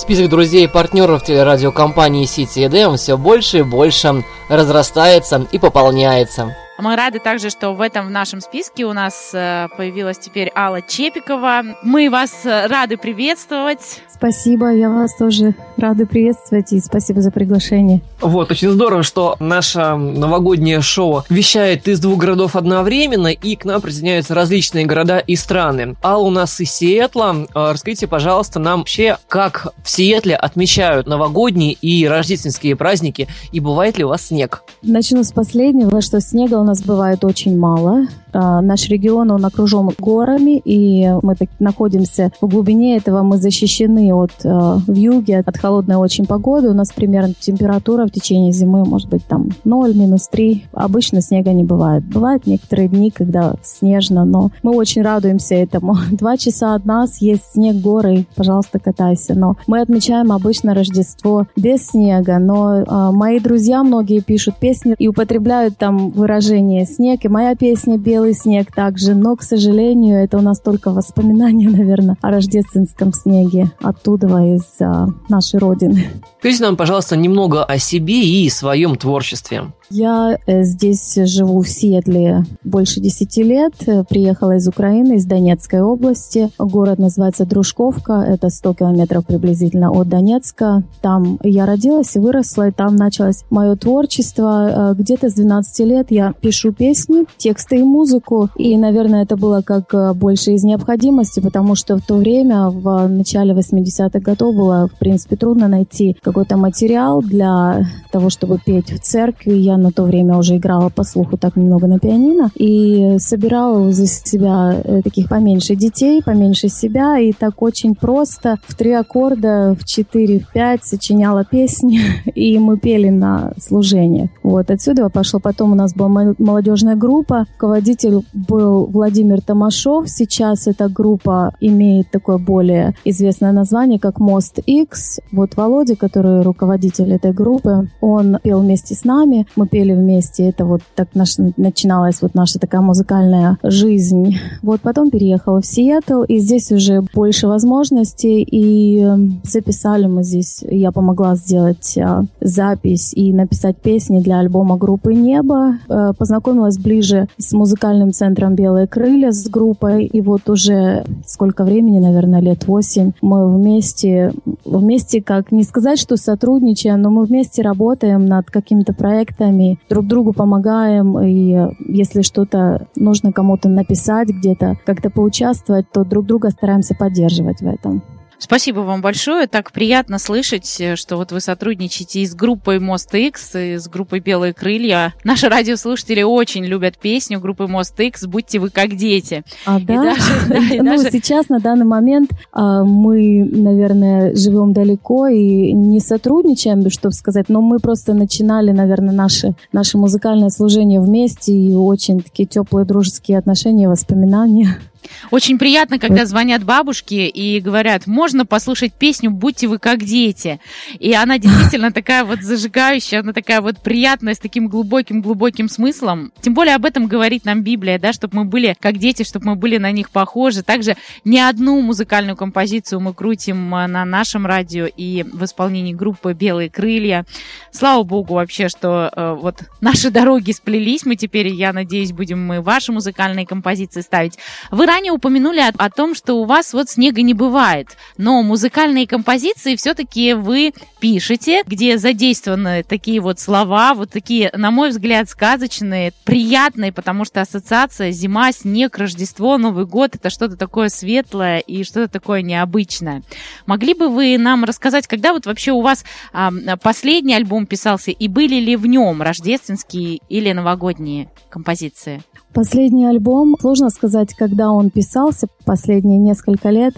Список друзей и партнеров телерадиокомпании City EDM все больше и больше разрастается и пополняется. Мы рады также, что в этом в нашем списке у нас э, появилась теперь Алла Чепикова. Мы вас э, рады приветствовать. Спасибо, я вас тоже рада приветствовать и спасибо за приглашение. Вот, очень здорово, что наше новогоднее шоу вещает из двух городов одновременно, и к нам присоединяются различные города и страны. Алла у нас из Сиэтла. А, расскажите, пожалуйста, нам вообще, как в Сиэтле отмечают новогодние и рождественские праздники, и бывает ли у вас снег? Начну с последнего, что снега у нас бывает очень мало. А, наш регион, он окружен горами, и мы находимся в глубине этого, мы защищены от э, вьюги, от холодной очень погоды. У нас примерно температура в течение зимы может быть там 0, минус 3. Обычно снега не бывает. Бывают некоторые дни, когда снежно, но мы очень радуемся этому. Два часа от нас есть снег, горы, пожалуйста, катайся. Но мы отмечаем обычно Рождество без снега, но э, мои друзья многие пишут песни и употребляют там выражение «снег», и моя песня «Белый белый снег также, но, к сожалению, это у нас только воспоминания, наверное, о рождественском снеге оттуда, из а, нашей родины. Скажите нам, пожалуйста, немного о себе и своем творчестве. Я э, здесь живу в Сиэтле больше 10 лет. Приехала из Украины, из Донецкой области. Город называется Дружковка. Это 100 километров приблизительно от Донецка. Там я родилась и выросла, и там началось мое творчество. Э, где-то с 12 лет я пишу песни, тексты и музыку. И, наверное, это было как э, больше из необходимости, потому что в то время, в начале 80-х годов, было, в принципе, трудно найти какой-то материал для того, чтобы петь в церкви. Я на то время уже играла по слуху так немного на пианино и собирала за себя э, таких поменьше детей, поменьше себя, и так очень просто в три аккорда, в четыре, в пять сочиняла песни, и мы пели на служениях. Вот отсюда пошло. Потом у нас была молодежная группа, руководитель был Владимир Томашов. Сейчас эта группа имеет такое более известное название, как Мост X. Вот Володя, который руководитель этой группы, он пел вместе с нами. Мы пели вместе. Это вот так наш, начиналась вот наша такая музыкальная жизнь. Вот потом переехала в Сиэтл, и здесь уже больше возможностей, и эм, записали мы здесь, я помогла сделать а, запись и написать песни для альбома группы «Небо». А, познакомилась ближе с музыкальным центром «Белые крылья», с группой, и вот уже сколько времени, наверное, лет восемь, мы вместе, вместе, как не сказать, что сотрудничаем, но мы вместе работаем над какими-то проектами, друг другу помогаем, и если что-то нужно кому-то написать где-то, как-то поучаствовать, то друг друга стараемся поддерживать в этом. Спасибо вам большое. Так приятно слышать, э, что вот вы сотрудничаете и с группой Мост X, и с группой Белые крылья. Наши радиослушатели очень любят песню группы Мост X «Будьте вы как дети». А, да? И даже, да и ну, даже... сейчас, на данный момент, а, мы, наверное, живем далеко и не сотрудничаем, чтобы сказать, но мы просто начинали, наверное, наше, наше музыкальное служение вместе и очень такие теплые дружеские отношения, воспоминания. Очень приятно, когда звонят бабушки и говорят, можно послушать песню «Будьте вы как дети». И она действительно такая вот зажигающая, она такая вот приятная, с таким глубоким-глубоким смыслом. Тем более об этом говорит нам Библия, да, чтобы мы были как дети, чтобы мы были на них похожи. Также не одну музыкальную композицию мы крутим а, на нашем радио и в исполнении группы «Белые крылья». Слава богу вообще, что э, вот наши дороги сплелись. Мы теперь, я надеюсь, будем мы ваши музыкальные композиции ставить. Вы ранее упомянули о, о том, что у вас вот снега не бывает, но музыкальные композиции все-таки вы пишете, где задействованы такие вот слова, вот такие, на мой взгляд, сказочные, приятные, потому что ассоциация зима, снег, Рождество, Новый год это что-то такое светлое и что-то такое необычное. Могли бы вы нам рассказать, когда вот вообще у вас а, последний альбом писался и были ли в нем рождественские или новогодние композиции? Последний альбом, сложно сказать, когда он писался, последние несколько лет,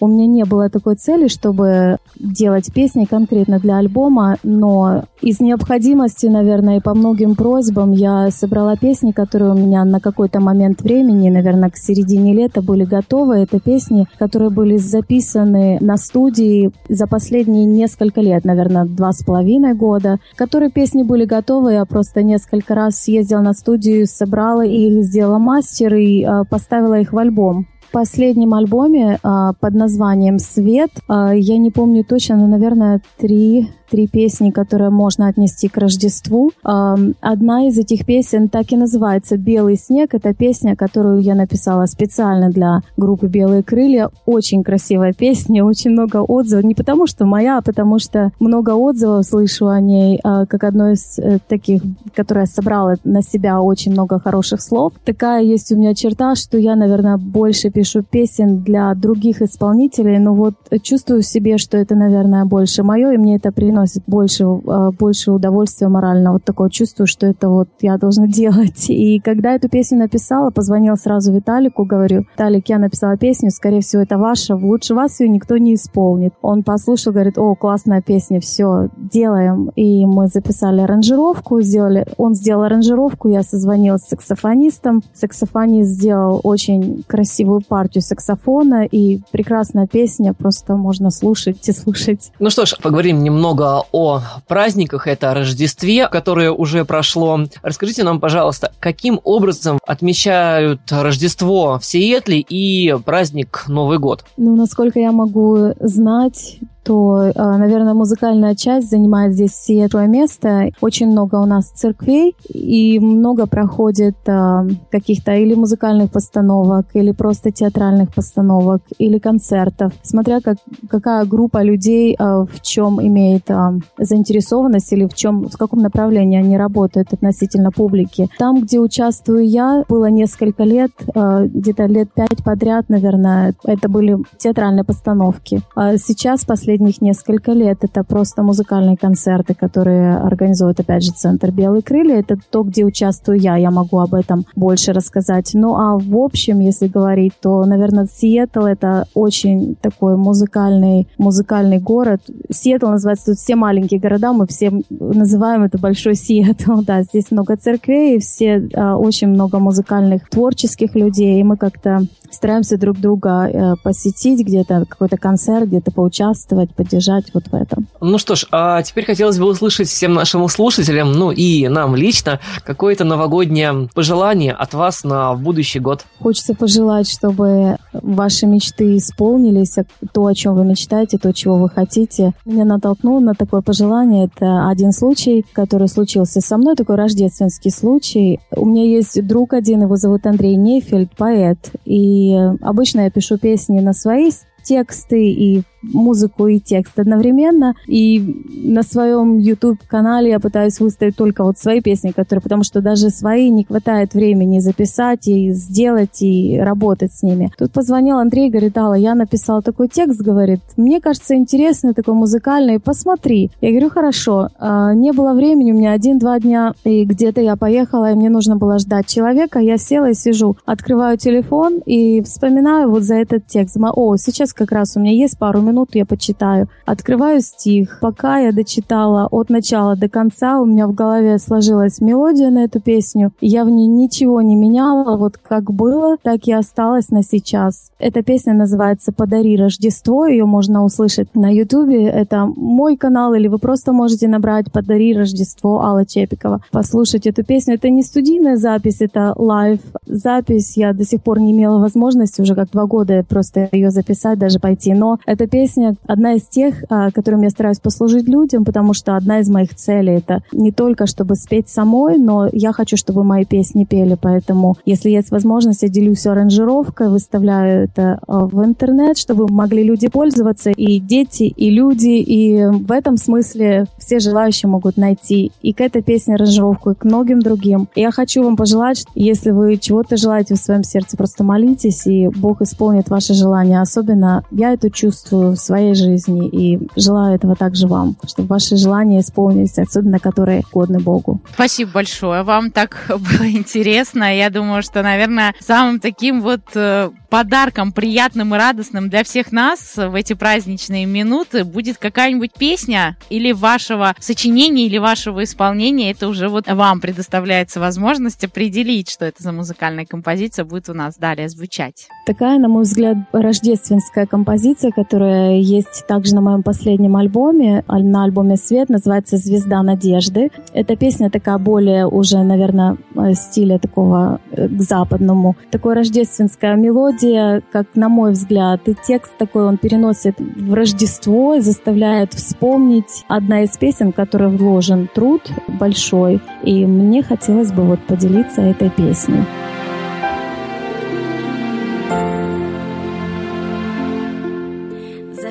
у меня не было такой цели, чтобы делать песни конкретно для альбома, но из необходимости, наверное, и по многим просьбам я собрала песни, которые у меня на какой-то момент времени, наверное, к середине лета были готовы. Это песни, которые были записаны на студии за последние несколько лет, наверное, два с половиной года, которые песни были готовы. Я просто несколько раз съездила на студию, собрала их, сделала мастер и э, поставила их в альбом. Последнем альбоме а, под названием «Свет», а, я не помню точно, но, наверное, три три песни, которые можно отнести к Рождеству. Одна из этих песен так и называется «Белый снег». Это песня, которую я написала специально для группы «Белые крылья». Очень красивая песня, очень много отзывов. Не потому что моя, а потому что много отзывов слышу о ней, а, как одной из э, таких, которая собрала на себя очень много хороших слов. Такая есть у меня черта, что я, наверное, больше пишу песен для других исполнителей, но вот чувствую в себе, что это, наверное, больше мое, и мне это приносит приносит больше, а, больше удовольствия морально. Вот такое чувство, что это вот я должна делать. И когда эту песню написала, позвонила сразу Виталику, говорю, Виталик, я написала песню, скорее всего, это ваша, лучше вас ее никто не исполнит. Он послушал, говорит, о, классная песня, все, делаем. И мы записали аранжировку, сделали, он сделал аранжировку, я созвонилась с саксофонистом. Саксофонист сделал очень красивую партию саксофона, и прекрасная песня, просто можно слушать и слушать. Ну что ж, поговорим немного о праздниках, это о Рождестве, которое уже прошло. Расскажите нам, пожалуйста, каким образом отмечают Рождество в Сиэтле и праздник Новый год? Ну, насколько я могу знать, то, а, наверное, музыкальная часть занимает здесь светлое место. Очень много у нас церквей, и много проходит а, каких-то или музыкальных постановок, или просто театральных постановок, или концертов, смотря как, какая группа людей а, в чем имеет заинтересованность или в чем, в каком направлении они работают относительно публики. Там, где участвую я, было несколько лет, где-то лет пять подряд, наверное, это были театральные постановки. Сейчас, последние последних несколько лет. Это просто музыкальные концерты, которые организует, опять же, Центр «Белые крылья». Это то, где участвую я. Я могу об этом больше рассказать. Ну, а в общем, если говорить, то, наверное, Сиэтл — это очень такой музыкальный, музыкальный город. Сиэтл называется, тут все маленькие города, мы все называем это Большой Сиэтл. Да, здесь много церквей, все а, очень много музыкальных, творческих людей, и мы как-то стараемся друг друга э, посетить, где-то какой-то концерт, где-то поучаствовать, поддержать вот в этом. Ну что ж, а теперь хотелось бы услышать всем нашим слушателям, ну и нам лично, какое-то новогоднее пожелание от вас на будущий год. Хочется пожелать, чтобы ваши мечты исполнились, то, о чем вы мечтаете, то, чего вы хотите. Меня натолкнуло на такое пожелание. Это один случай, который случился со мной, такой рождественский случай. У меня есть друг один, его зовут Андрей Нефельд, поэт, и обычно я пишу песни на свои тексты и музыку и текст одновременно. И на своем YouTube-канале я пытаюсь выставить только вот свои песни, которые, потому что даже свои не хватает времени записать и сделать и работать с ними. Тут позвонил Андрей, говорит, Алла, я написал такой текст, говорит, мне кажется интересный, такой музыкальный, посмотри. Я говорю, хорошо. А, не было времени, у меня один-два дня, и где-то я поехала, и мне нужно было ждать человека. Я села и сижу, открываю телефон и вспоминаю вот за этот текст. О, сейчас как раз у меня есть пару минут я почитаю. Открываю стих. Пока я дочитала от начала до конца, у меня в голове сложилась мелодия на эту песню. Я в ней ничего не меняла. Вот как было, так и осталось на сейчас. Эта песня называется «Подари Рождество». Ее можно услышать на Ютубе. Это мой канал, или вы просто можете набрать «Подари Рождество» Алла Чепикова. Послушать эту песню. Это не студийная запись, это live запись. Я до сих пор не имела возможности уже как два года просто ее записать, даже пойти. Но эта песня одна из тех, а, которым я стараюсь послужить людям, потому что одна из моих целей это не только чтобы спеть самой, но я хочу, чтобы мои песни пели, поэтому если есть возможность, я делюсь аранжировкой, выставляю это а, в интернет, чтобы могли люди пользоваться, и дети, и люди, и в этом смысле все желающие могут найти и к этой песне аранжировку, и к многим другим. Я хочу вам пожелать, если вы чего-то желаете в своем сердце, просто молитесь, и Бог исполнит ваши желания. Особенно я это чувствую в своей жизни и желаю этого также вам, чтобы ваши желания исполнились, особенно которые годны Богу. Спасибо большое. Вам так было интересно. Я думаю, что, наверное, самым таким вот э, подарком приятным и радостным для всех нас в эти праздничные минуты будет какая-нибудь песня или вашего сочинения, или вашего исполнения. Это уже вот вам предоставляется возможность определить, что это за музыкальная композиция будет у нас далее звучать. Такая, на мой взгляд, рождественская композиция, которая есть также на моем последнем альбоме, на альбоме «Свет», называется «Звезда надежды». Эта песня такая более уже, наверное, стиля такого э, к западному. Такой рождественская мелодия, где, как на мой взгляд, и текст такой он переносит в Рождество и заставляет вспомнить одна из песен, в которой вложен труд большой. И мне хотелось бы вот поделиться этой песней.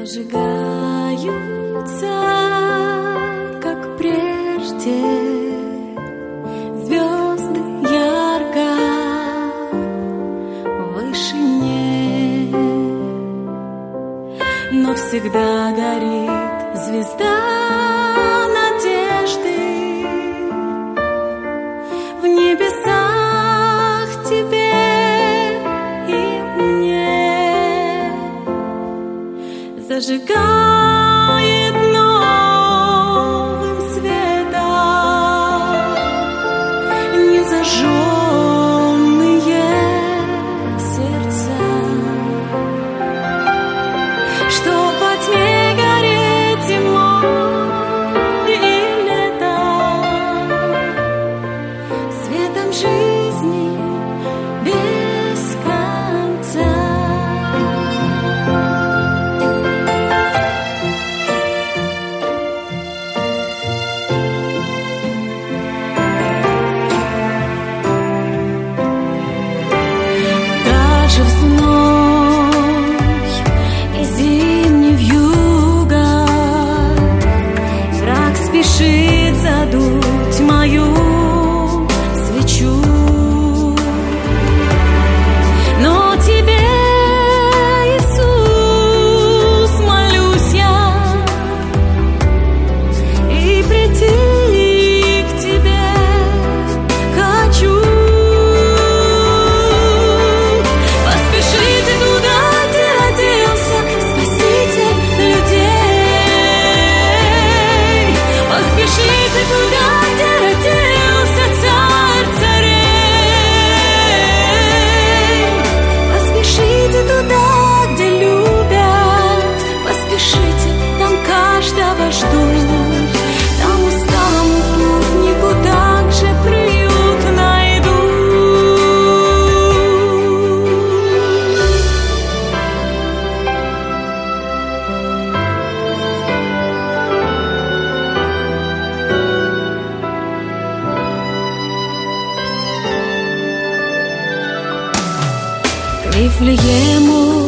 всегда дороги приведут